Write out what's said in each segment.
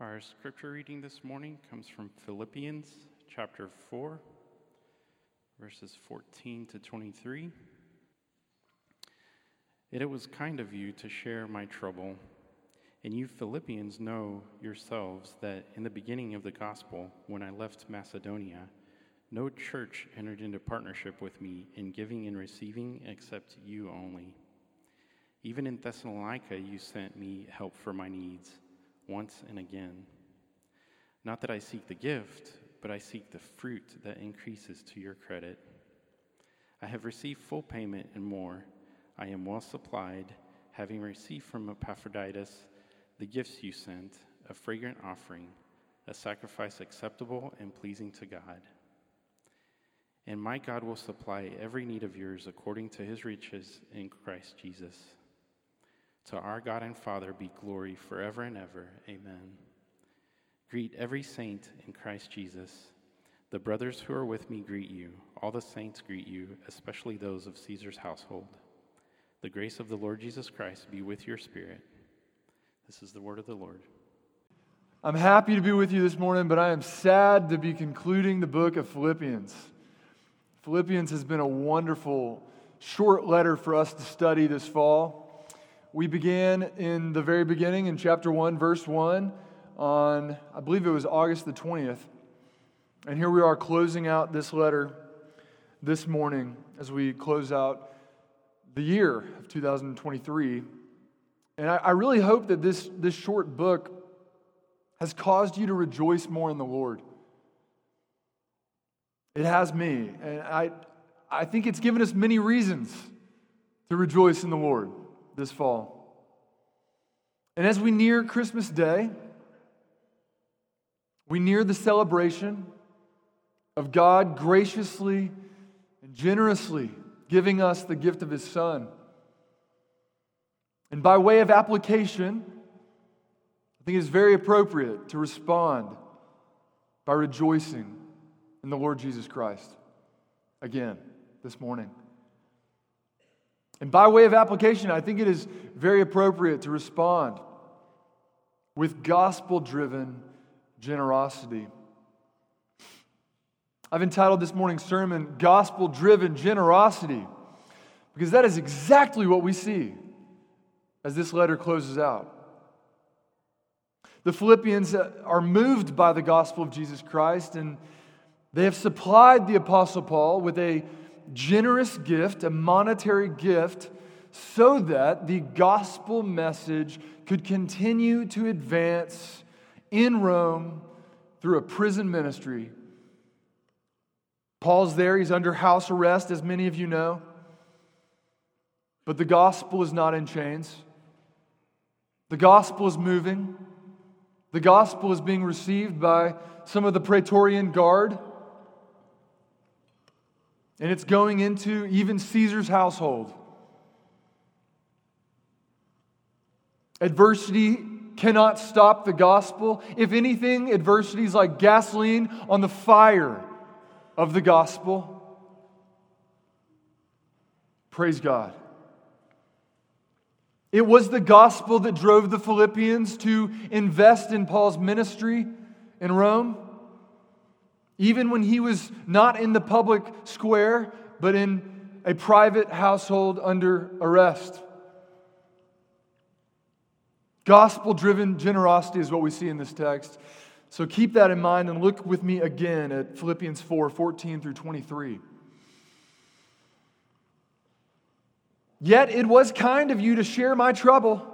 Our scripture reading this morning comes from Philippians chapter 4, verses 14 to 23. It was kind of you to share my trouble, and you Philippians know yourselves that in the beginning of the gospel, when I left Macedonia, no church entered into partnership with me in giving and receiving except you only. Even in Thessalonica, you sent me help for my needs once and again. Not that I seek the gift, but I seek the fruit that increases to your credit. I have received full payment and more. I am well supplied, having received from Epaphroditus the gifts you sent, a fragrant offering, a sacrifice acceptable and pleasing to God. And my God will supply every need of yours according to his riches in Christ Jesus. To our God and Father be glory forever and ever. Amen. Greet every saint in Christ Jesus. The brothers who are with me greet you. All the saints greet you, especially those of Caesar's household. The grace of the Lord Jesus Christ be with your spirit. This is the word of the Lord. I'm happy to be with you this morning, but I am sad to be concluding the book of Philippians. Philippians has been a wonderful short letter for us to study this fall. We began in the very beginning in chapter 1, verse 1, on, I believe it was August the 20th. And here we are closing out this letter this morning as we close out the year of 2023. And I, I really hope that this, this short book has caused you to rejoice more in the Lord. It has me. And I, I think it's given us many reasons to rejoice in the Lord this fall. And as we near Christmas Day, we near the celebration of God graciously and generously giving us the gift of His Son. And by way of application, I think it's very appropriate to respond by rejoicing in the Lord Jesus Christ again this morning. And by way of application, I think it is very appropriate to respond with gospel driven generosity. I've entitled this morning's sermon, Gospel Driven Generosity, because that is exactly what we see as this letter closes out. The Philippians are moved by the gospel of Jesus Christ, and they have supplied the Apostle Paul with a generous gift, a monetary gift, so that the gospel message could continue to advance in Rome through a prison ministry. Paul's there, he's under house arrest, as many of you know. But the gospel is not in chains. The gospel is moving. The gospel is being received by some of the Praetorian Guard. And it's going into even Caesar's household. Adversity cannot stop the gospel. If anything, adversity is like gasoline on the fire of the gospel. Praise God. It was the gospel that drove the Philippians to invest in Paul's ministry in Rome. Even when he was not in the public square, but in a private household under arrest. Gospel driven generosity is what we see in this text. So keep that in mind and look with me again at Philippians 4 14 through 23. Yet it was kind of you to share my trouble.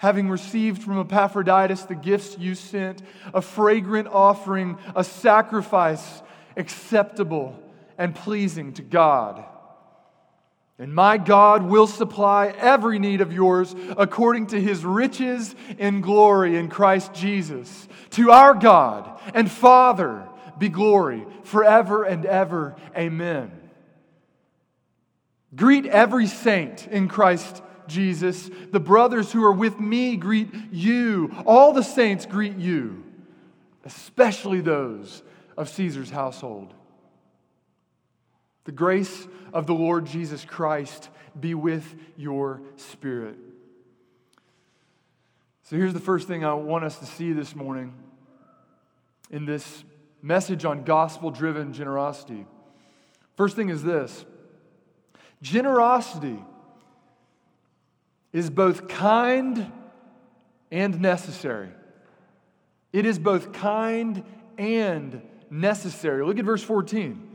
Having received from Epaphroditus the gifts you sent, a fragrant offering, a sacrifice acceptable and pleasing to God. And my God will supply every need of yours according to his riches in glory in Christ Jesus. To our God and Father be glory forever and ever. Amen. Greet every saint in Christ Jesus. The brothers who are with me greet you. All the saints greet you, especially those of Caesar's household. The grace of the Lord Jesus Christ be with your spirit. So here's the first thing I want us to see this morning in this message on gospel driven generosity. First thing is this generosity is both kind and necessary. It is both kind and necessary. Look at verse 14.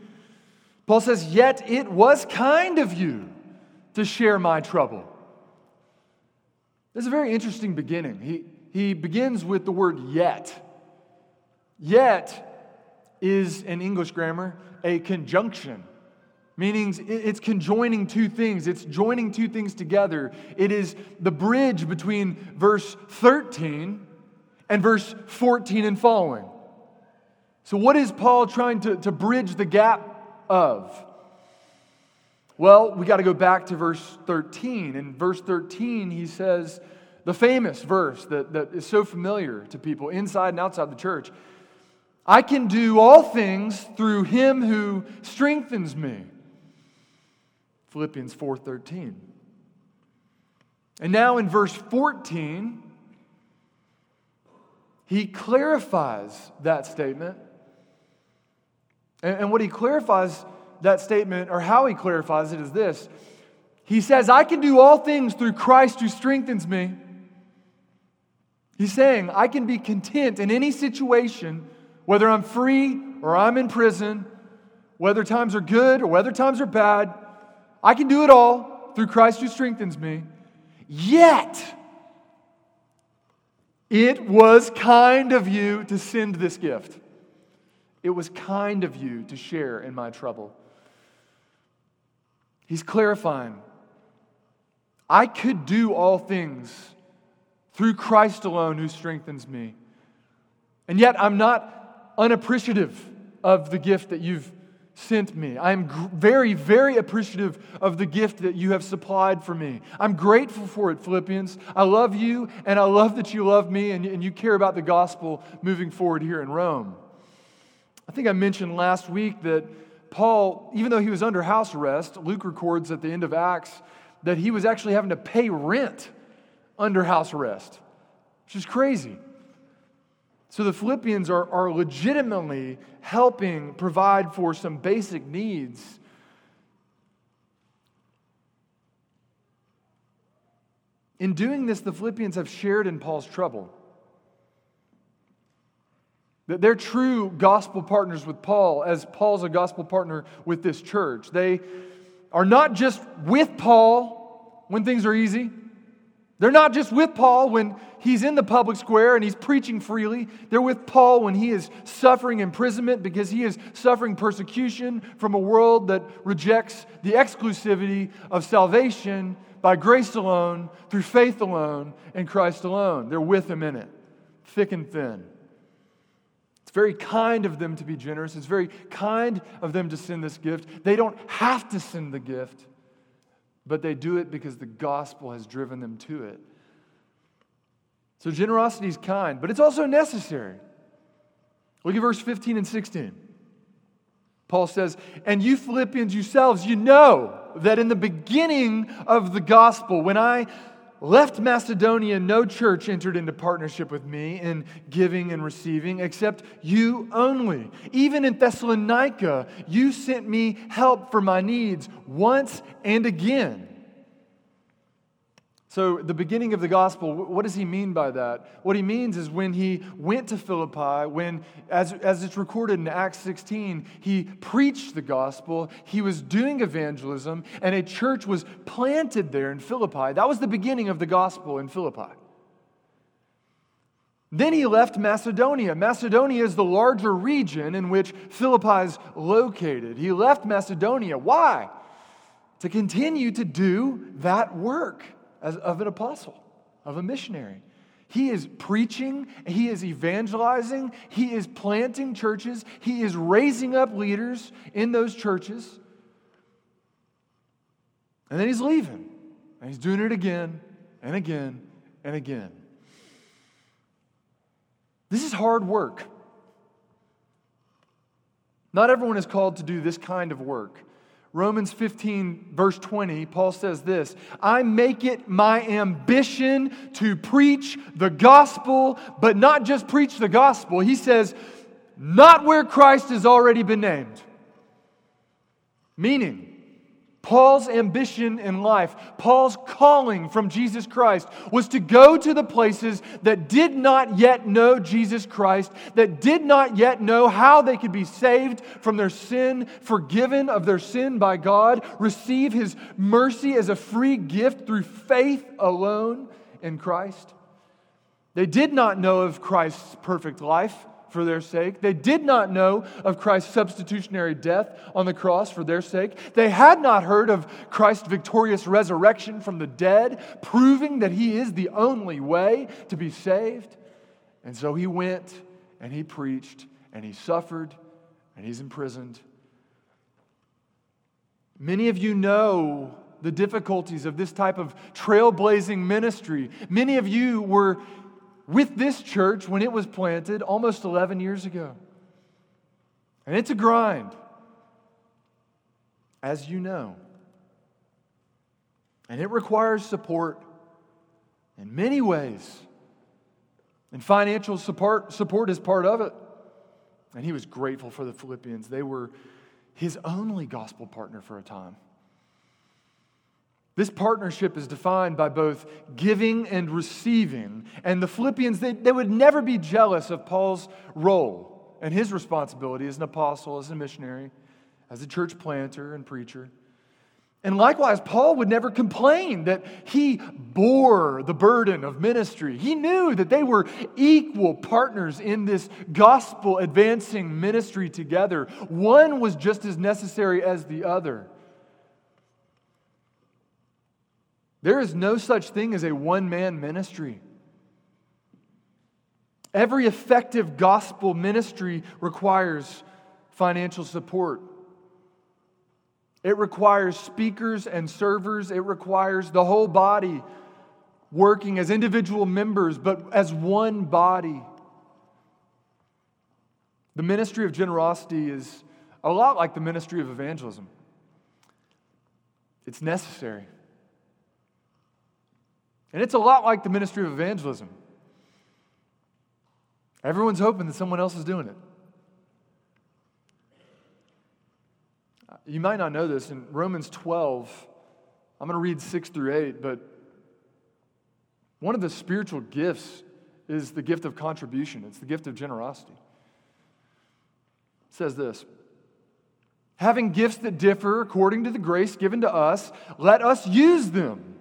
Paul says, Yet it was kind of you to share my trouble. This is a very interesting beginning. He, he begins with the word yet. Yet is, in English grammar, a conjunction, meaning it's conjoining two things, it's joining two things together. It is the bridge between verse 13 and verse 14 and following. So, what is Paul trying to, to bridge the gap of? Well, we got to go back to verse 13. In verse 13, he says the famous verse that, that is so familiar to people inside and outside the church I can do all things through him who strengthens me. Philippians 4:13. And now in verse 14, he clarifies that statement and, and what he clarifies that statement, or how he clarifies it, is this He says, I can do all things through Christ who strengthens me. He's saying, I can be content in any situation, whether I'm free or I'm in prison, whether times are good or whether times are bad. I can do it all through Christ who strengthens me. Yet, it was kind of you to send this gift. It was kind of you to share in my trouble. He's clarifying I could do all things through Christ alone who strengthens me. And yet I'm not unappreciative of the gift that you've sent me. I'm very, very appreciative of the gift that you have supplied for me. I'm grateful for it, Philippians. I love you, and I love that you love me, and, and you care about the gospel moving forward here in Rome. I think I mentioned last week that Paul, even though he was under house arrest, Luke records at the end of Acts that he was actually having to pay rent under house arrest, which is crazy. So the Philippians are, are legitimately helping provide for some basic needs. In doing this, the Philippians have shared in Paul's trouble. That they're true gospel partners with Paul, as Paul's a gospel partner with this church. They are not just with Paul when things are easy. They're not just with Paul when he's in the public square and he's preaching freely. They're with Paul when he is suffering imprisonment because he is suffering persecution from a world that rejects the exclusivity of salvation by grace alone, through faith alone, and Christ alone. They're with him in it, thick and thin It's very kind of them to be generous. It's very kind of them to send this gift. They don't have to send the gift, but they do it because the gospel has driven them to it. So generosity is kind, but it's also necessary. Look at verse 15 and 16. Paul says, And you Philippians yourselves, you know that in the beginning of the gospel, when I left Macedonia, no church entered into partnership with me in giving and receiving except you only. Even in Thessalonica, you sent me help for my needs once and again. So, the beginning of the gospel, what does he mean by that? What he means is when he went to Philippi, when, as, as it's recorded in Acts 16, he preached the gospel, he was doing evangelism, and a church was planted there in Philippi. That was the beginning of the gospel in Philippi. Then he left Macedonia. Macedonia is the larger region in which Philippi is located. He left Macedonia. Why? to continue to do that work as, of an apostle, of a missionary. He is preaching, he is evangelizing, he is planting churches, he is raising up leaders in those churches. And then he's leaving. And he's doing it again and again and again. This is hard work. Not everyone is called to do this kind of work. Romans 15, verse 20, Paul says this I make it my ambition to preach the gospel, but not just preach the gospel. He says, not where Christ has already been named. Meaning, Paul's ambition in life, Paul's calling from Jesus Christ was to go to the places that did not yet know Jesus Christ, that did not yet know how they could be saved from their sin, forgiven of their sin by God, receive his mercy as a free gift through faith alone in Christ. They did not know of Christ's perfect life for their sake. They did not know of Christ's substitutionary death on the cross for their sake. They had not heard of Christ's victorious resurrection from the dead, proving that he is the only way to be saved. And so he went and he preached and he suffered and he's imprisoned. Many of you know the difficulties of this type of trailblazing ministry. Many of you were with this church when it was planted almost 11 years ago. And it's a grind, as you know. And it requires support in many ways. And financial support, support is part of it. And he was grateful for the Philippians. They were his only gospel partner for a time. This partnership is defined by both giving and receiving. And the Philippians, they, they would never be jealous of Paul's role and his responsibility as an apostle, as a missionary, as a church planter and preacher. And likewise, Paul would never complain that he bore the burden of ministry. He knew that they were equal partners in this gospel advancing ministry together. One was just as necessary as the other. There is no such thing as a one man ministry. Every effective gospel ministry requires financial support. It requires speakers and servers. It requires the whole body working as individual members, but as one body. The ministry of generosity is a lot like the ministry of evangelism, it's necessary. And it's a lot like the ministry of evangelism. Everyone's hoping that someone else is doing it. You might not know this in Romans 12, I'm going to read 6 through 8, but one of the spiritual gifts is the gift of contribution, it's the gift of generosity. It says this Having gifts that differ according to the grace given to us, let us use them.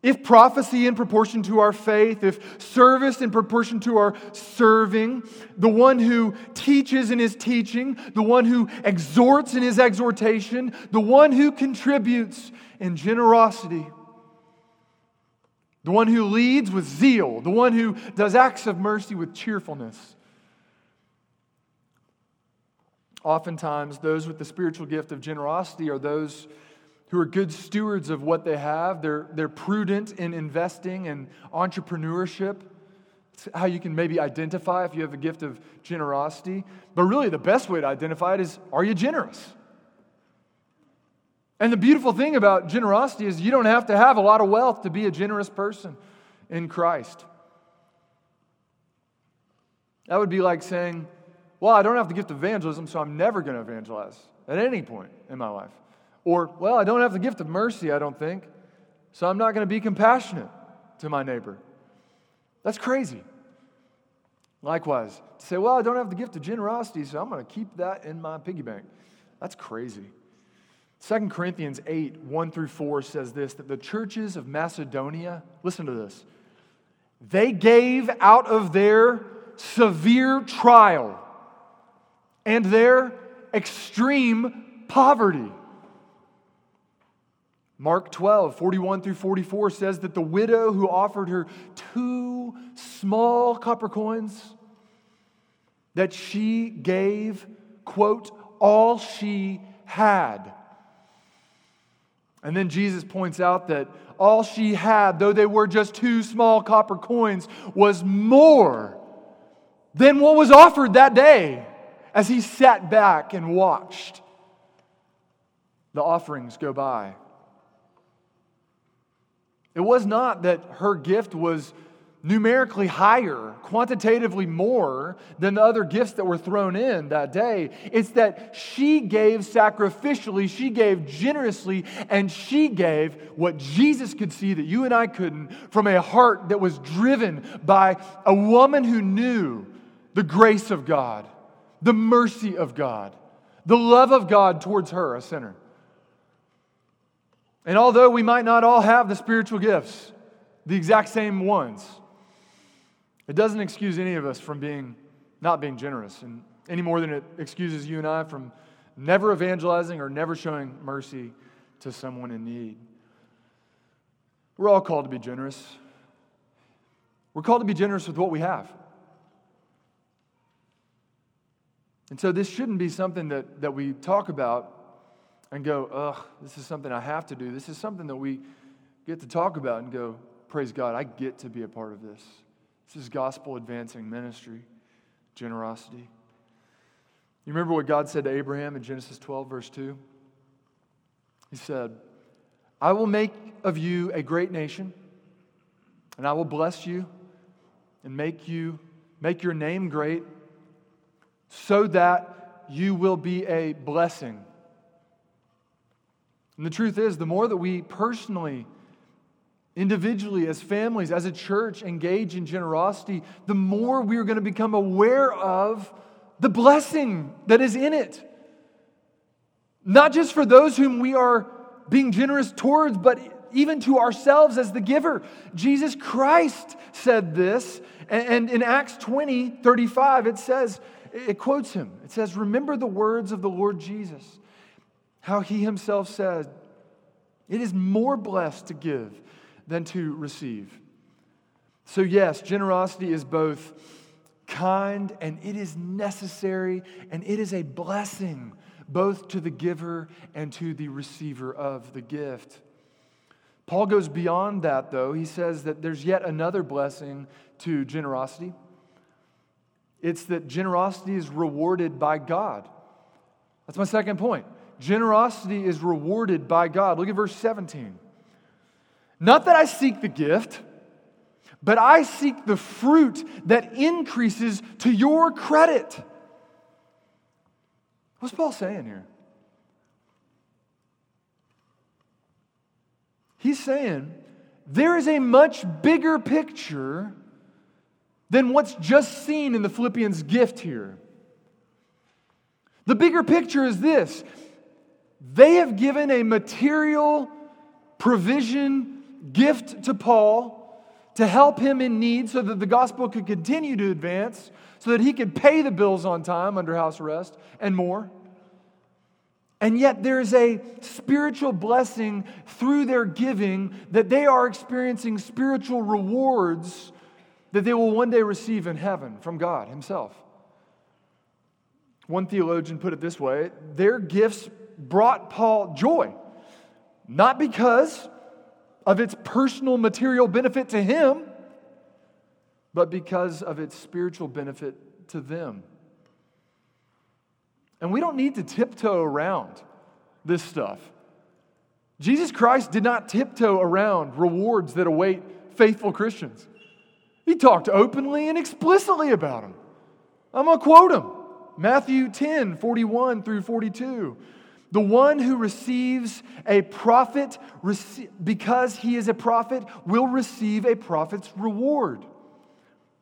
If prophecy in proportion to our faith, if service in proportion to our serving, the one who teaches in his teaching, the one who exhorts in his exhortation, the one who contributes in generosity, the one who leads with zeal, the one who does acts of mercy with cheerfulness. Oftentimes, those with the spiritual gift of generosity are those who are good stewards of what they have. They're, they're prudent in investing and entrepreneurship. It's how you can maybe identify if you have a gift of generosity. But really, the best way to identify it is are you generous? And the beautiful thing about generosity is you don't have to have a lot of wealth to be a generous person in Christ. That would be like saying, Well, I don't have the gift of evangelism, so I'm never going to evangelize at any point in my life. Or, well, I don't have the gift of mercy, I don't think, so I'm not going to be compassionate to my neighbor. That's crazy. Likewise, to say, well, I don't have the gift of generosity, so I'm going to keep that in my piggy bank. That's crazy. 2 Corinthians 8, 1 through 4 says this that the churches of Macedonia, listen to this, they gave out of their severe trial and their extreme poverty. Mark 12, 41 through 44 says that the widow who offered her two small copper coins, that she gave, quote, all she had. And then Jesus points out that all she had, though they were just two small copper coins, was more than what was offered that day as he sat back and watched the offerings go by. It was not that her gift was numerically higher, quantitatively more than the other gifts that were thrown in that day. It's that she gave sacrificially, she gave generously, and she gave what Jesus could see that you and I couldn't from a heart that was driven by a woman who knew the grace of God, the mercy of God, the love of God towards her, a sinner. And although we might not all have the spiritual gifts, the exact same ones, it doesn't excuse any of us from being not being generous, and any more than it excuses you and I from never evangelizing or never showing mercy to someone in need. We're all called to be generous. We're called to be generous with what we have. And so this shouldn't be something that, that we talk about and go, ugh, this is something I have to do. This is something that we get to talk about and go, praise God, I get to be a part of this. This is gospel advancing ministry, generosity. You remember what God said to Abraham in Genesis 12, verse 2? He said, I will make of you a great nation, and I will bless you and make you make your name great so that you will be a blessing. And the truth is, the more that we personally, individually, as families, as a church, engage in generosity, the more we are going to become aware of the blessing that is in it. Not just for those whom we are being generous towards, but even to ourselves as the giver. Jesus Christ said this, and in Acts 20 35, it says, it quotes him. It says, Remember the words of the Lord Jesus how he himself said, It is more blessed to give than to receive. So, yes, generosity is both kind and it is necessary and it is a blessing both to the giver and to the receiver of the gift. Paul goes beyond that, though. He says that there's yet another blessing to generosity. It's that generosity is rewarded by God. That's my second point. Generosity is rewarded by God. Look at verse 17. Not that I seek the gift, but I seek the fruit that increases to your credit. What's Paul saying here? He's saying there is a much bigger picture than what's just seen in the Philippians' gift here. The bigger picture is this they have given a material provision gift to Paul to help him in need so that the gospel could continue to advance, so that he could pay the bills on time under house arrest and more. And yet, there's a spiritual blessing through their giving that they are experiencing spiritual rewards that they will one day receive in heaven from God Himself. One theologian put it this way their gifts brought Paul joy, not because of its personal material benefit to him, but because of its spiritual benefit to them. And we don't need to tiptoe around this stuff. Jesus Christ did not tiptoe around rewards that await faithful Christians. He talked openly and explicitly about them. I'm going to quote him Matthew 10 41 through 42. The one who receives a prophet because he is a prophet will receive a prophet's reward.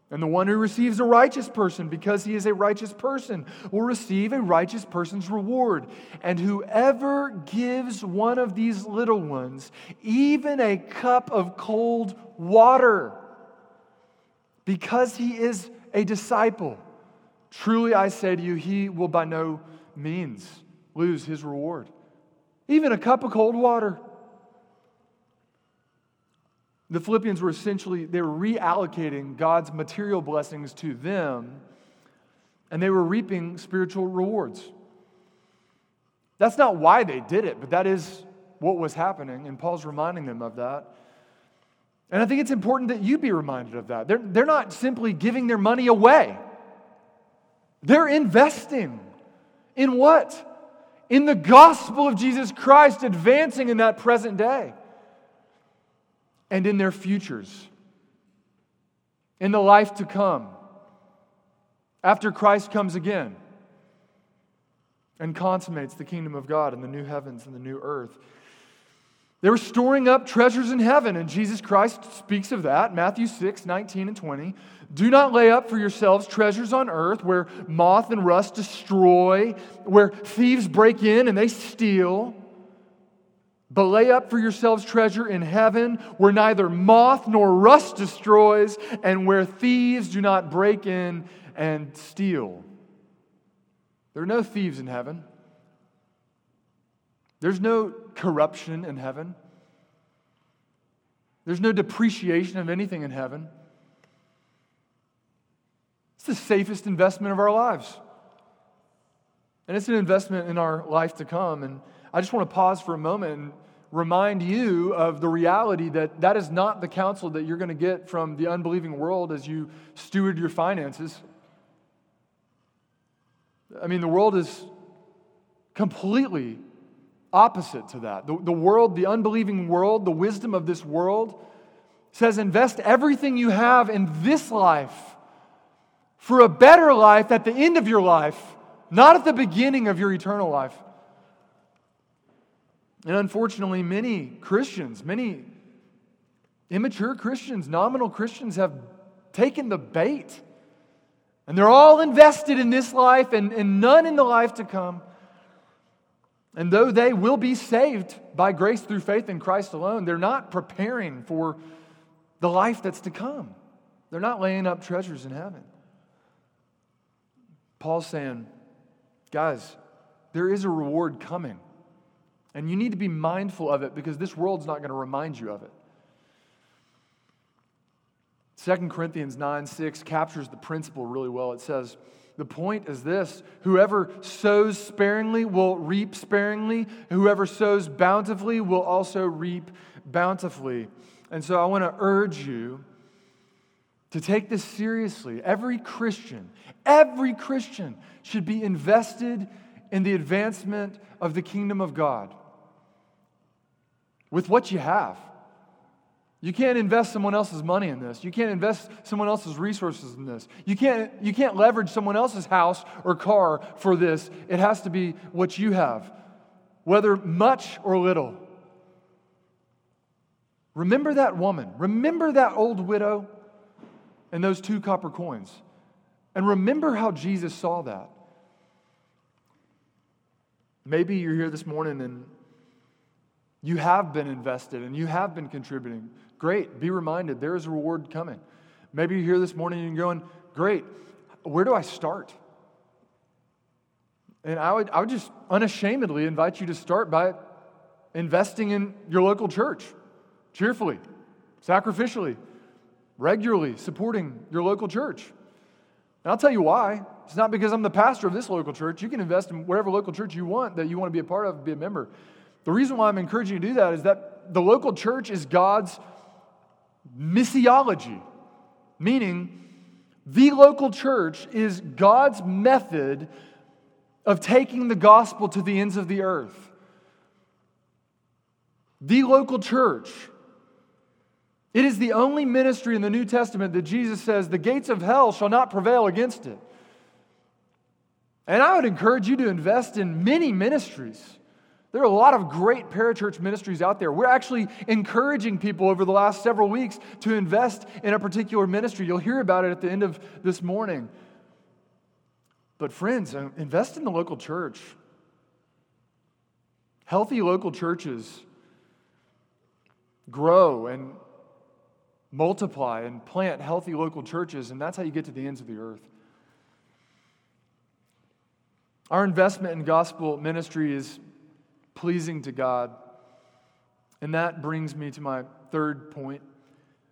And the one who receives a righteous person because he is a righteous person will receive a righteous person's reward. And whoever gives one of these little ones even a cup of cold water because he is a disciple, truly I say to you, he will by no means lose his reward. Even a cup of cold water. The Philippians were essentially they were reallocating God's material blessings to them and they were reaping spiritual rewards. That's not why they did it, but that is what was happening, and Paul's reminding them of that. And I think it's important that you be reminded of that. They're, they're not simply giving their money away, they're investing in what? In the gospel of Jesus Christ, advancing in that present day and in their futures, in the life to come, after Christ comes again and consummates the kingdom of God in the new heavens and the new earth. They were storing up treasures in heaven, and Jesus Christ speaks of that. Matthew 6, 19 and 20. Do not lay up for yourselves treasures on earth where moth and rust destroy, where thieves break in and they steal. But lay up for yourselves treasure in heaven where neither moth nor rust destroys, and where thieves do not break in and steal. There are no thieves in heaven. There's no corruption in heaven. There's no depreciation of anything in heaven. It's the safest investment of our lives. And it's an investment in our life to come. And I just want to pause for a moment and remind you of the reality that that is not the counsel that you're going to get from the unbelieving world as you steward your finances. I mean, the world is completely opposite to that. The, the world, the unbelieving world, the wisdom of this world says invest everything you have in this life for a better life at the end of your life, not at the beginning of your eternal life. And unfortunately, many Christians, many immature Christians, nominal Christians have taken the bait and they're all invested in this life and, and none in the life to come. And though they will be saved by grace through faith in Christ alone, they're not preparing for the life that's to come. They're not laying up treasures in heaven. Paul's saying, guys, there is a reward coming. And you need to be mindful of it because this world's not going to remind you of it. 2 Corinthians 9 6 captures the principle really well. It says, The point is this whoever sows sparingly will reap sparingly, whoever sows bountifully will also reap bountifully. And so I want to urge you to take this seriously. Every Christian, every Christian should be invested in the advancement of the kingdom of God with what you have. You can't invest someone else's money in this. You can't invest someone else's resources in this. You can't, you can't leverage someone else's house or car for this. It has to be what you have, whether much or little. Remember that woman. Remember that old widow and those two copper coins. And remember how Jesus saw that. Maybe you're here this morning and you have been invested and you have been contributing. Great. Be reminded there is a reward coming. Maybe you're here this morning and you're going, Great. Where do I start? And I would, I would just unashamedly invite you to start by investing in your local church cheerfully, sacrificially, regularly supporting your local church. And I'll tell you why. It's not because I'm the pastor of this local church. You can invest in whatever local church you want that you want to be a part of, be a member. The reason why I'm encouraging you to do that is that the local church is God's missiology, meaning the local church is God's method of taking the gospel to the ends of the earth. The local church. It is the only ministry in the New Testament that Jesus says the gates of hell shall not prevail against it. And I would encourage you to invest in many ministries. There are a lot of great parachurch ministries out there. We're actually encouraging people over the last several weeks to invest in a particular ministry. You'll hear about it at the end of this morning. But, friends, uh, invest in the local church. Healthy local churches grow and multiply and plant healthy local churches, and that's how you get to the ends of the earth. Our investment in gospel ministry is pleasing to God. And that brings me to my third point.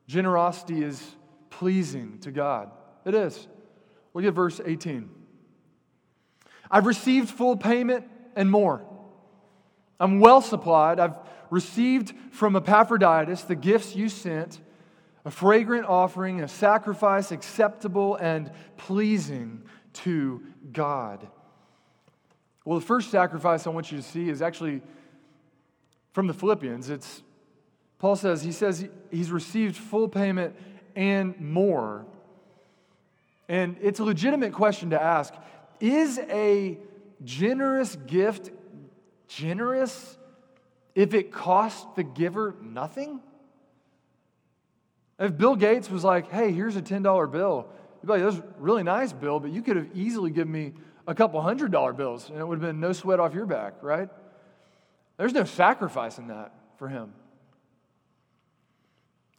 Generosity is pleasing to God. It is. Look at verse 18. I've received full payment and more. I'm well supplied. I've received from Epaphroditus the gifts you sent a fragrant offering, a sacrifice acceptable and pleasing to God. Well, the first sacrifice I want you to see is actually from the Philippians. It's Paul says he says he's received full payment and more. And it's a legitimate question to ask. Is a generous gift generous if it costs the giver nothing? If Bill Gates was like, hey, here's a $10 bill, you'd be like, that's really nice, Bill, but you could have easily given me a couple hundred dollar bills and it would have been no sweat off your back, right? There's no sacrifice in that for him.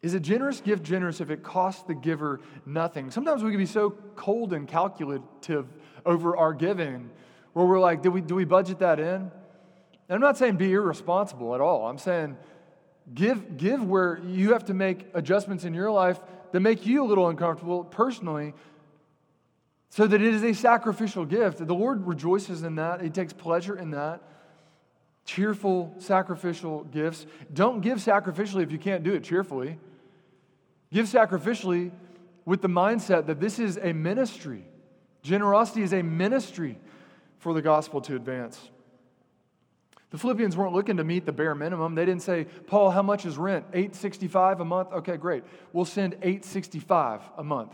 Is a generous gift generous if it costs the giver nothing? Sometimes we can be so cold and calculative over our giving where we're like, do we, do we budget that in? And I'm not saying be irresponsible at all. I'm saying Give, give where you have to make adjustments in your life that make you a little uncomfortable personally so that it is a sacrificial gift. The Lord rejoices in that, He takes pleasure in that. Cheerful, sacrificial gifts. Don't give sacrificially if you can't do it cheerfully. Give sacrificially with the mindset that this is a ministry. Generosity is a ministry for the gospel to advance. The Philippians weren't looking to meet the bare minimum. They didn't say, Paul, how much is rent? 865 a month? Okay, great. We'll send 865 a month.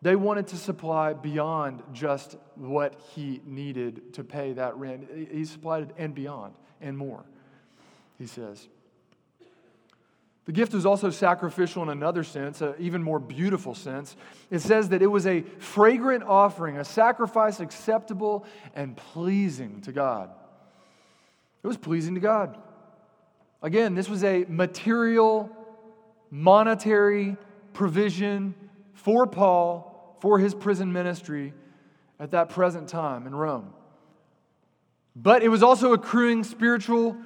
They wanted to supply beyond just what he needed to pay that rent. He supplied it and beyond and more, he says. The gift was also sacrificial in another sense, an even more beautiful sense. It says that it was a fragrant offering, a sacrifice acceptable and pleasing to God. It was pleasing to God. Again, this was a material, monetary provision for Paul, for his prison ministry at that present time in Rome. But it was also accruing spiritual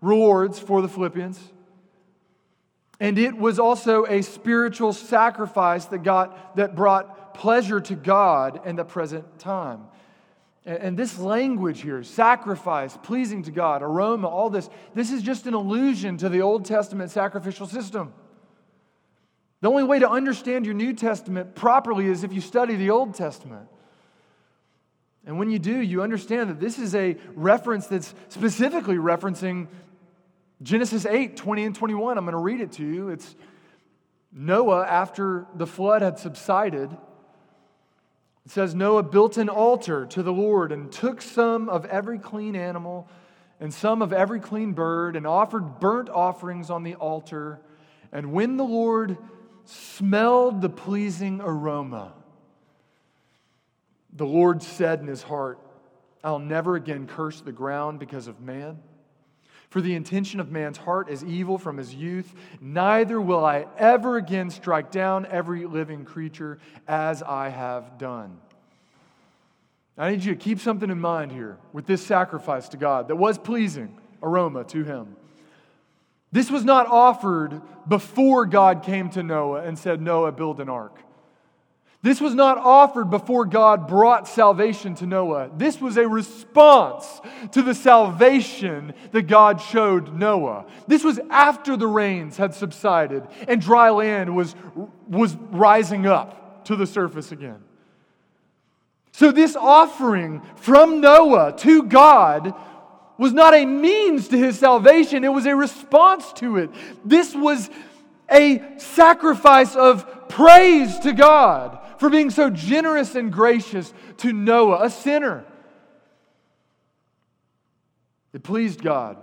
rewards for the Philippians. And it was also a spiritual sacrifice that, got, that brought pleasure to God in the present time. And this language here, sacrifice, pleasing to God, aroma, all this, this is just an allusion to the Old Testament sacrificial system. The only way to understand your New Testament properly is if you study the Old Testament. And when you do, you understand that this is a reference that's specifically referencing Genesis 8 20 and 21. I'm going to read it to you. It's Noah, after the flood had subsided, it says Noah built an altar to the Lord and took some of every clean animal and some of every clean bird and offered burnt offerings on the altar. And when the Lord smelled the pleasing aroma, the Lord said in his heart, I'll never again curse the ground because of man. For the intention of man's heart is evil from his youth, neither will I ever again strike down every living creature as I have done. I need you to keep something in mind here with this sacrifice to God that was pleasing aroma to him. This was not offered before God came to Noah and said, Noah, build an ark. This was not offered before God brought salvation to Noah. This was a response to the salvation that God showed Noah. This was after the rains had subsided and dry land was, was rising up to the surface again. So, this offering from Noah to God was not a means to his salvation, it was a response to it. This was a sacrifice of praise to God for being so generous and gracious to Noah, a sinner. It pleased God.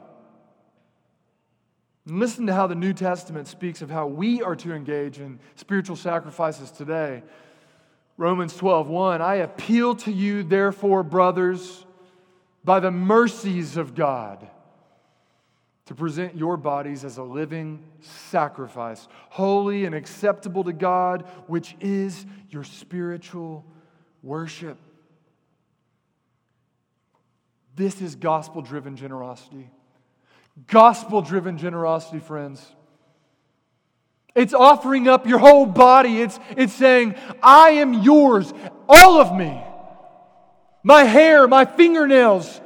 Listen to how the New Testament speaks of how we are to engage in spiritual sacrifices today. Romans 12, 1, I appeal to you, therefore, brothers, by the mercies of God to present your bodies as a living sacrifice, holy and acceptable to God, which is your spiritual worship. This is gospel driven generosity. Gospel driven generosity, friends. It's offering up your whole body. It's, it's saying, I am yours, all of me. My hair, my fingernails,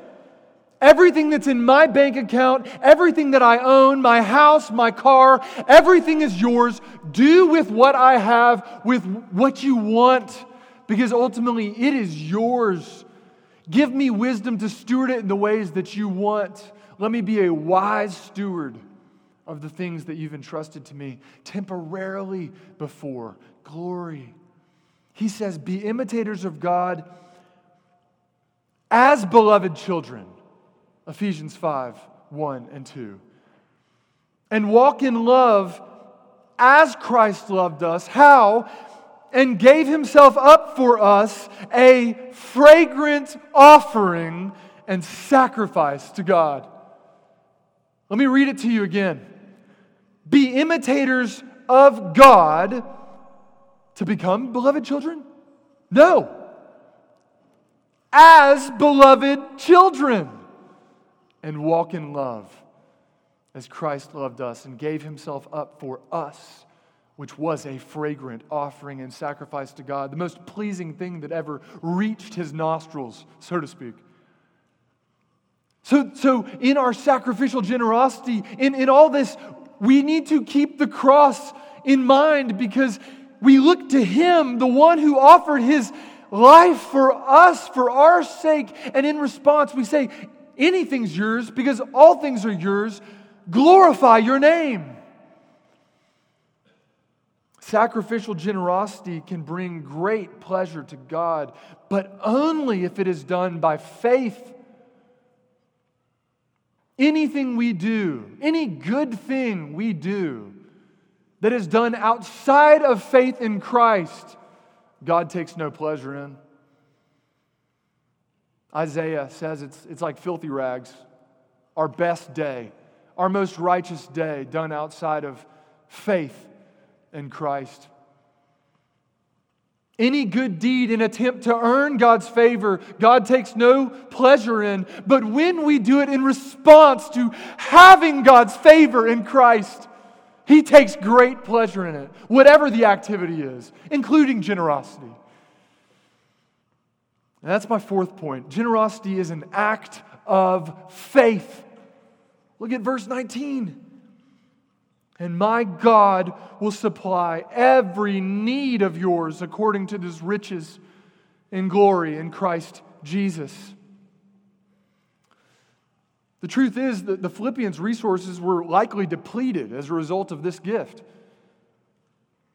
everything that's in my bank account, everything that I own, my house, my car, everything is yours. Do with what I have, with what you want, because ultimately it is yours. Give me wisdom to steward it in the ways that you want. Let me be a wise steward of the things that you've entrusted to me temporarily before glory. He says, Be imitators of God as beloved children. Ephesians 5 1 and 2. And walk in love as Christ loved us. How? And gave himself up for us a fragrant offering and sacrifice to God. Let me read it to you again. Be imitators of God to become beloved children? No. As beloved children and walk in love as Christ loved us and gave himself up for us, which was a fragrant offering and sacrifice to God, the most pleasing thing that ever reached his nostrils, so to speak. So, so in our sacrificial generosity, in, in all this, we need to keep the cross in mind because we look to Him, the one who offered His life for us, for our sake. And in response, we say, Anything's yours because all things are yours. Glorify your name. Sacrificial generosity can bring great pleasure to God, but only if it is done by faith Anything we do, any good thing we do that is done outside of faith in Christ, God takes no pleasure in. Isaiah says it's, it's like filthy rags. Our best day, our most righteous day, done outside of faith in Christ. Any good deed in attempt to earn God's favor, God takes no pleasure in. But when we do it in response to having God's favor in Christ, He takes great pleasure in it, whatever the activity is, including generosity. And that's my fourth point. Generosity is an act of faith. Look at verse 19. And my God will supply every need of yours according to his riches in glory in Christ Jesus. The truth is that the Philippians' resources were likely depleted as a result of this gift.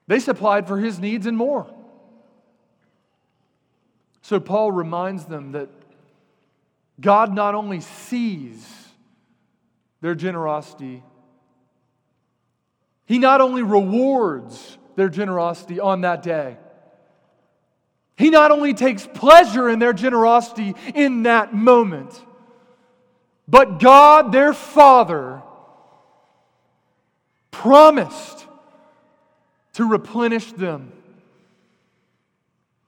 They supplied for his needs and more. So Paul reminds them that God not only sees their generosity, he not only rewards their generosity on that day, He not only takes pleasure in their generosity in that moment, but God, their Father, promised to replenish them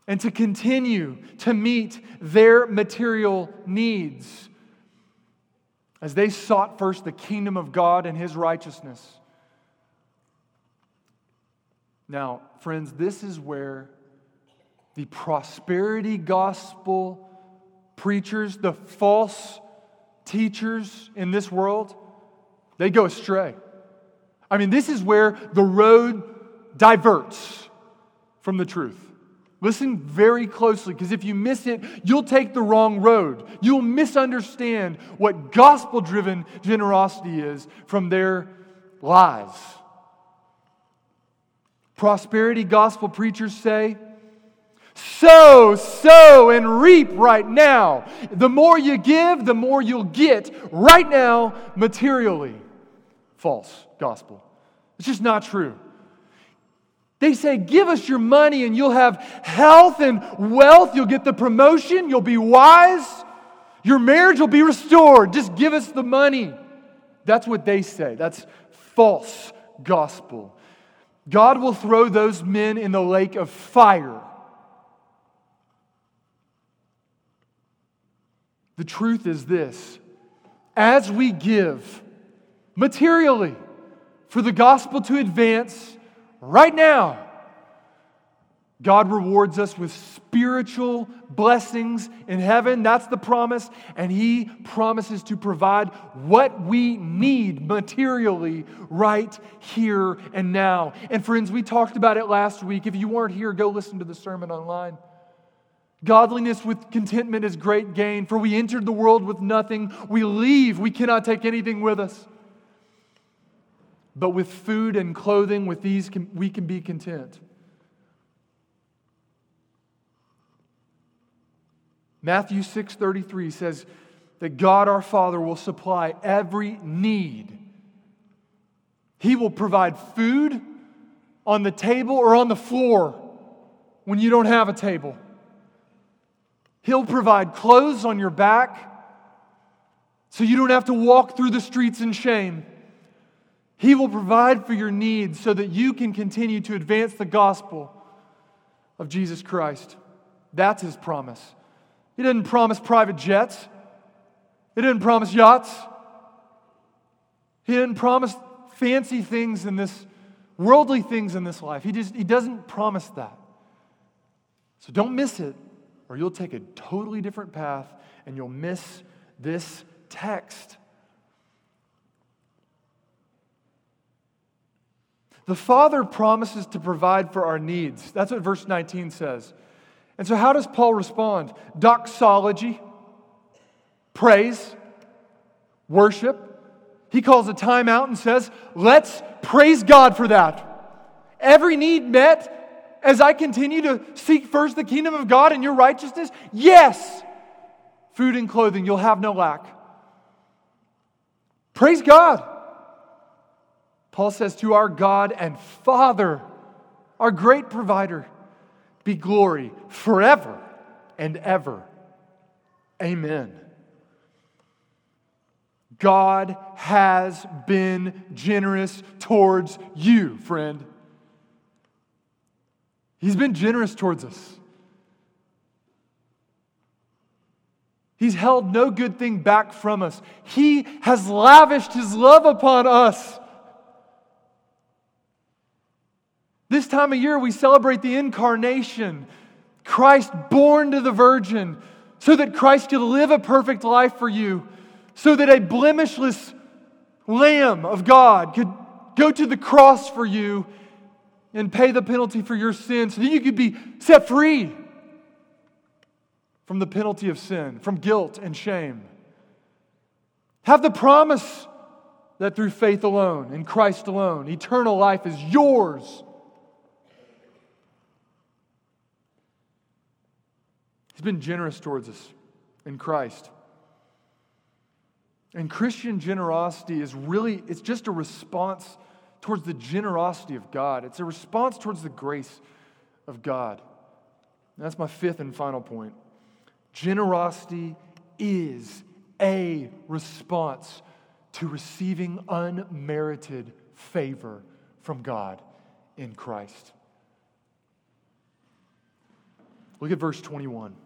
and to continue to meet their material needs as they sought first the kingdom of God and His righteousness. Now, friends, this is where the prosperity gospel preachers, the false teachers in this world, they go astray. I mean, this is where the road diverts from the truth. Listen very closely because if you miss it, you'll take the wrong road. You'll misunderstand what gospel driven generosity is from their lies. Prosperity gospel preachers say, sow, sow, and reap right now. The more you give, the more you'll get right now materially. False gospel. It's just not true. They say, Give us your money and you'll have health and wealth. You'll get the promotion. You'll be wise. Your marriage will be restored. Just give us the money. That's what they say. That's false gospel. God will throw those men in the lake of fire. The truth is this as we give materially for the gospel to advance, right now. God rewards us with spiritual blessings in heaven. That's the promise. And He promises to provide what we need materially right here and now. And friends, we talked about it last week. If you weren't here, go listen to the sermon online. Godliness with contentment is great gain, for we entered the world with nothing. We leave, we cannot take anything with us. But with food and clothing, with these, we can be content. Matthew 6:33 says that God our Father will supply every need. He will provide food on the table or on the floor when you don't have a table. He'll provide clothes on your back so you don't have to walk through the streets in shame. He will provide for your needs so that you can continue to advance the gospel of Jesus Christ. That's his promise. He didn't promise private jets. He didn't promise yachts. He didn't promise fancy things in this, worldly things in this life. He, just, he doesn't promise that. So don't miss it, or you'll take a totally different path and you'll miss this text. The Father promises to provide for our needs. That's what verse 19 says. And so, how does Paul respond? Doxology, praise, worship. He calls a time out and says, Let's praise God for that. Every need met as I continue to seek first the kingdom of God and your righteousness? Yes. Food and clothing, you'll have no lack. Praise God. Paul says to our God and Father, our great provider be glory forever and ever. Amen. God has been generous towards you, friend. He's been generous towards us. He's held no good thing back from us. He has lavished His love upon us. This time of year, we celebrate the incarnation, Christ born to the Virgin, so that Christ could live a perfect life for you, so that a blemishless Lamb of God could go to the cross for you and pay the penalty for your sin, so that you could be set free from the penalty of sin, from guilt and shame. Have the promise that through faith alone, in Christ alone, eternal life is yours. He's been generous towards us in Christ. And Christian generosity is really, it's just a response towards the generosity of God. It's a response towards the grace of God. And that's my fifth and final point. Generosity is a response to receiving unmerited favor from God in Christ. Look at verse 21.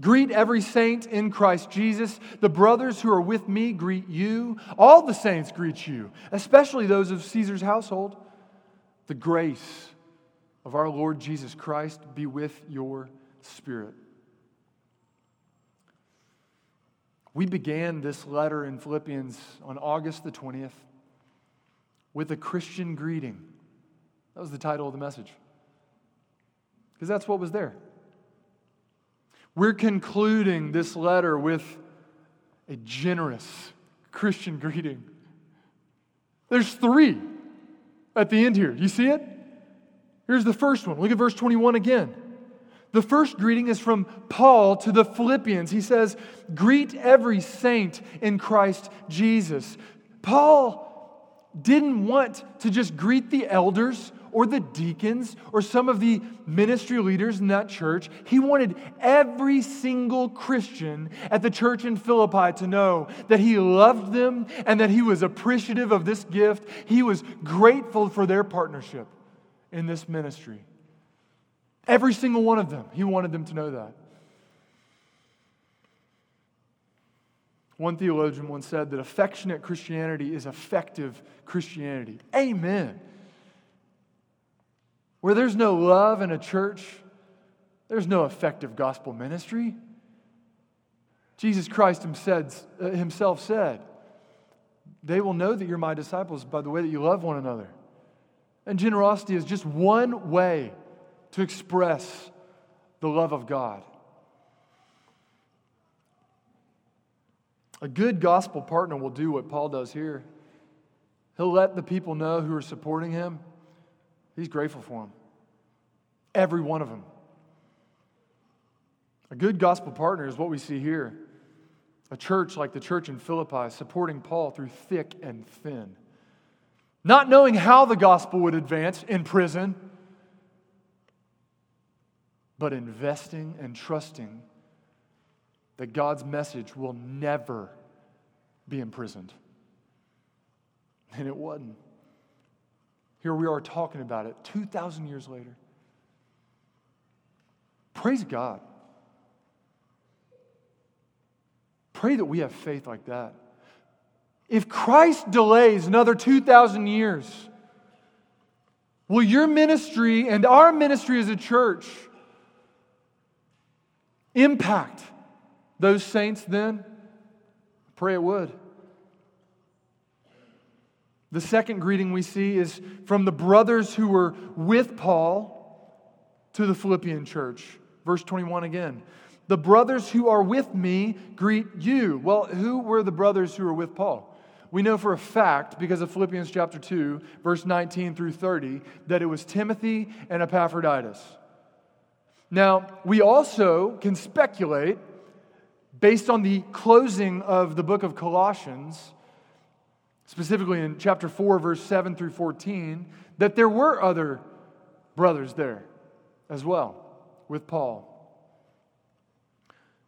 Greet every saint in Christ Jesus. The brothers who are with me greet you. All the saints greet you, especially those of Caesar's household. The grace of our Lord Jesus Christ be with your spirit. We began this letter in Philippians on August the 20th with a Christian greeting. That was the title of the message. Because that's what was there. We're concluding this letter with a generous Christian greeting. There's three at the end here. You see it? Here's the first one. Look at verse 21 again. The first greeting is from Paul to the Philippians. He says, Greet every saint in Christ Jesus. Paul didn't want to just greet the elders or the deacons or some of the ministry leaders in that church. He wanted every single Christian at the church in Philippi to know that he loved them and that he was appreciative of this gift. He was grateful for their partnership in this ministry. Every single one of them, he wanted them to know that. One theologian once said that affectionate Christianity is effective Christianity. Amen. Where there's no love in a church, there's no effective gospel ministry. Jesus Christ uh, himself said, They will know that you're my disciples by the way that you love one another. And generosity is just one way to express the love of God. A good gospel partner will do what Paul does here. He'll let the people know who are supporting him. He's grateful for them. Every one of them. A good gospel partner is what we see here. A church like the church in Philippi supporting Paul through thick and thin. Not knowing how the gospel would advance in prison, but investing and trusting that God's message will never be imprisoned. And it wasn't. Here we are talking about it 2,000 years later. Praise God. Pray that we have faith like that. If Christ delays another 2,000 years, will your ministry and our ministry as a church impact those saints then? Pray it would. The second greeting we see is from the brothers who were with Paul to the Philippian church. Verse 21 again. The brothers who are with me greet you. Well, who were the brothers who were with Paul? We know for a fact, because of Philippians chapter 2, verse 19 through 30, that it was Timothy and Epaphroditus. Now, we also can speculate, based on the closing of the book of Colossians, specifically in chapter 4, verse 7 through 14, that there were other brothers there as well with Paul.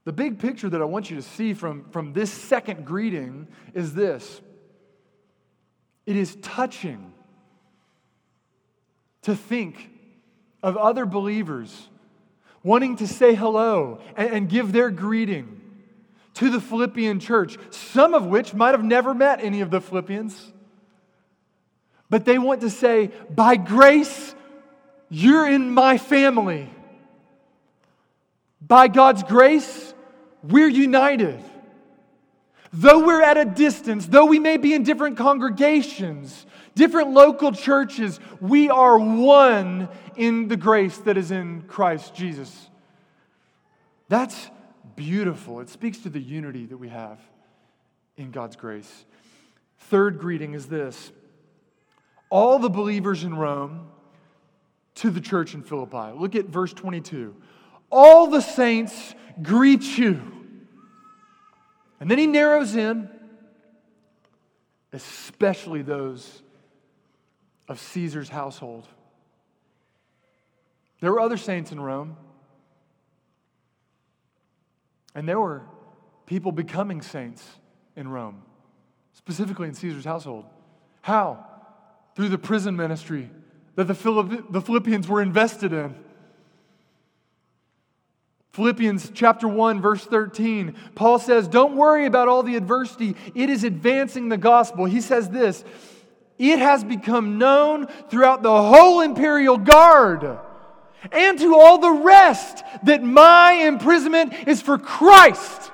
The big picture that I want you to see from, from this second greeting is this it is touching to think of other believers wanting to say hello and, and give their greeting to the Philippian church, some of which might have never met any of the Philippians. But they want to say, by grace, you're in my family. By God's grace, we're united. Though we're at a distance, though we may be in different congregations, different local churches, we are one in the grace that is in Christ Jesus. That's beautiful. It speaks to the unity that we have in God's grace. Third greeting is this all the believers in Rome to the church in Philippi. Look at verse 22. All the saints greet you. And then he narrows in, especially those of Caesar's household. There were other saints in Rome, and there were people becoming saints in Rome, specifically in Caesar's household. How? Through the prison ministry that the Philippians were invested in. Philippians chapter 1 verse 13. Paul says, "Don't worry about all the adversity. It is advancing the gospel." He says this, "It has become known throughout the whole imperial guard and to all the rest that my imprisonment is for Christ."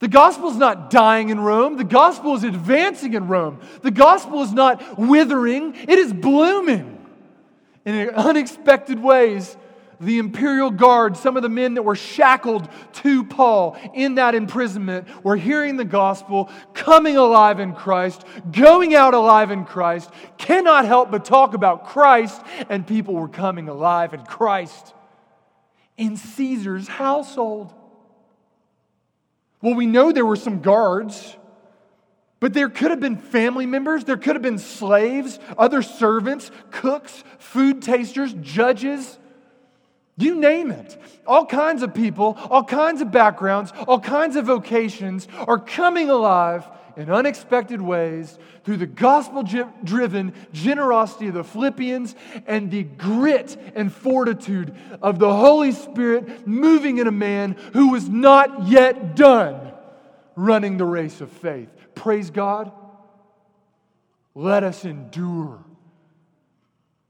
The gospel is not dying in Rome. The gospel is advancing in Rome. The gospel is not withering, it is blooming in unexpected ways. The imperial guard, some of the men that were shackled to Paul in that imprisonment, were hearing the gospel, coming alive in Christ, going out alive in Christ, cannot help but talk about Christ, and people were coming alive in Christ in Caesar's household. Well, we know there were some guards, but there could have been family members, there could have been slaves, other servants, cooks, food tasters, judges. You name it. All kinds of people, all kinds of backgrounds, all kinds of vocations are coming alive in unexpected ways through the gospel driven generosity of the Philippians and the grit and fortitude of the Holy Spirit moving in a man who was not yet done running the race of faith. Praise God. let us endure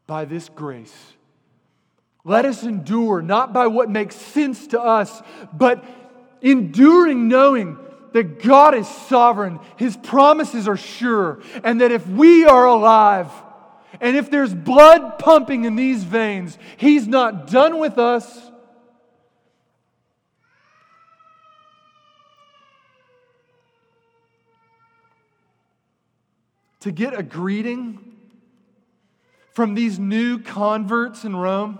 by this grace. Let us endure not by what makes sense to us, but enduring knowing that God is sovereign, His promises are sure, and that if we are alive, and if there's blood pumping in these veins, He's not done with us. To get a greeting from these new converts in Rome.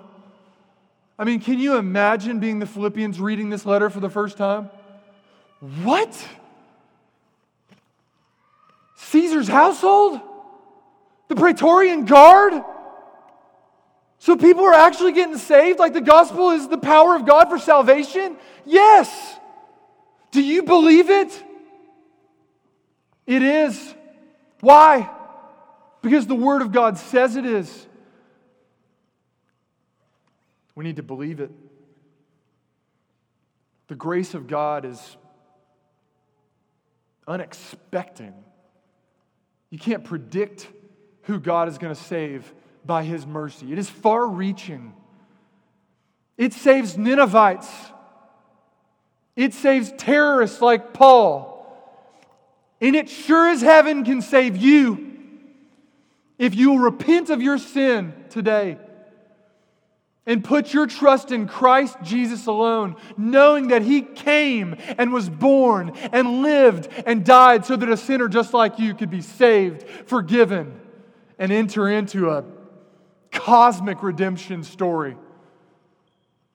I mean, can you imagine being the Philippians reading this letter for the first time? What? Caesar's household? The Praetorian Guard? So people are actually getting saved? Like the gospel is the power of God for salvation? Yes. Do you believe it? It is. Why? Because the Word of God says it is. We need to believe it. The grace of God is unexpected. You can't predict who God is going to save by his mercy. It is far reaching. It saves Ninevites, it saves terrorists like Paul. And it sure as heaven can save you if you repent of your sin today and put your trust in Christ Jesus alone, knowing that He came and was born and lived and died so that a sinner just like you could be saved, forgiven, and enter into a cosmic redemption story.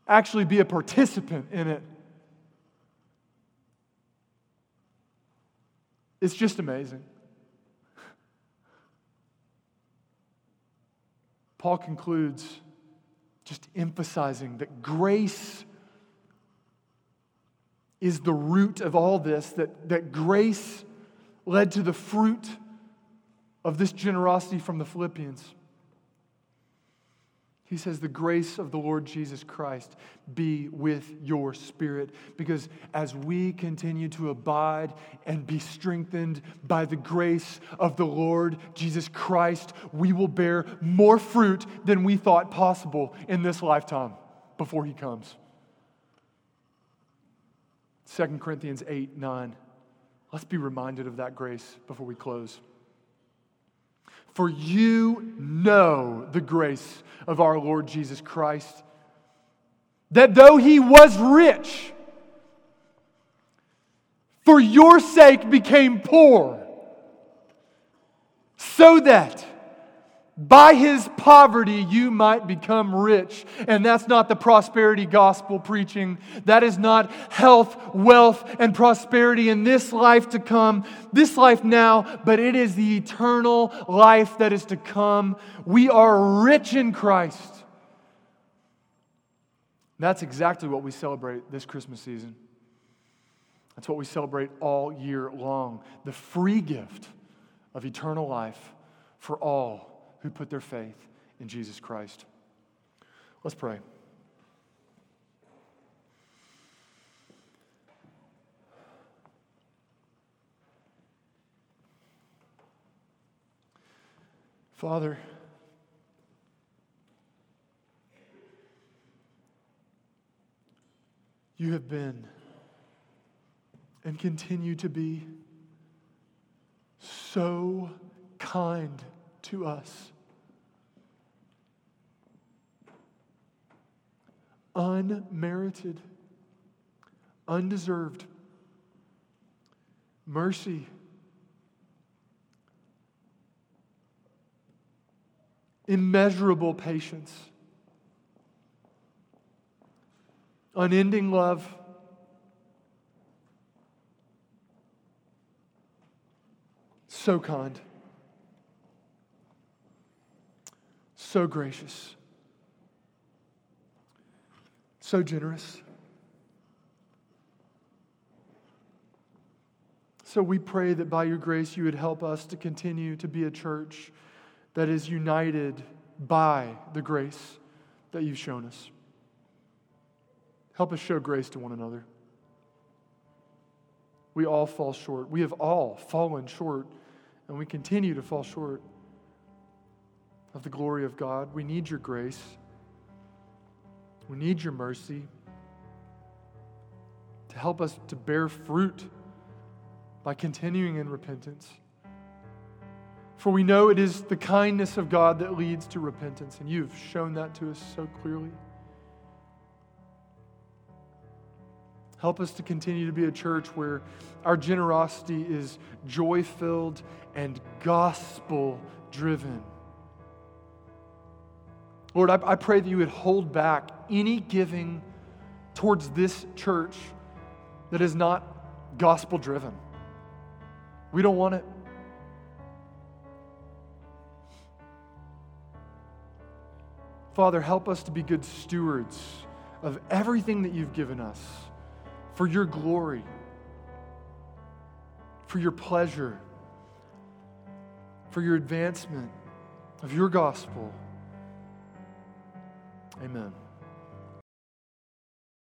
Actually, be a participant in it. It's just amazing. Paul concludes just emphasizing that grace is the root of all this, that, that grace led to the fruit of this generosity from the Philippians. He says, The grace of the Lord Jesus Christ be with your spirit. Because as we continue to abide and be strengthened by the grace of the Lord Jesus Christ, we will bear more fruit than we thought possible in this lifetime before He comes. 2 Corinthians 8 9. Let's be reminded of that grace before we close. For you know the grace of our Lord Jesus Christ, that though he was rich, for your sake became poor, so that by his poverty, you might become rich. And that's not the prosperity gospel preaching. That is not health, wealth, and prosperity in this life to come, this life now, but it is the eternal life that is to come. We are rich in Christ. That's exactly what we celebrate this Christmas season. That's what we celebrate all year long the free gift of eternal life for all who put their faith in Jesus Christ. Let's pray. Father, you have been and continue to be so kind to us. Unmerited, undeserved mercy. Immeasurable patience, unending love, so kind. So gracious, so generous. So we pray that by your grace you would help us to continue to be a church that is united by the grace that you've shown us. Help us show grace to one another. We all fall short. We have all fallen short and we continue to fall short of the glory of God. We need your grace. We need your mercy to help us to bear fruit by continuing in repentance. For we know it is the kindness of God that leads to repentance, and you've shown that to us so clearly. Help us to continue to be a church where our generosity is joy filled and gospel driven. Lord, I, I, pray that you would hold back any giving towards this church that is not gospel driven. We don't want it. Father, help us to be good stewards of everything that you've given us for your glory, for your pleasure, for your advancement of your gospel. Amen.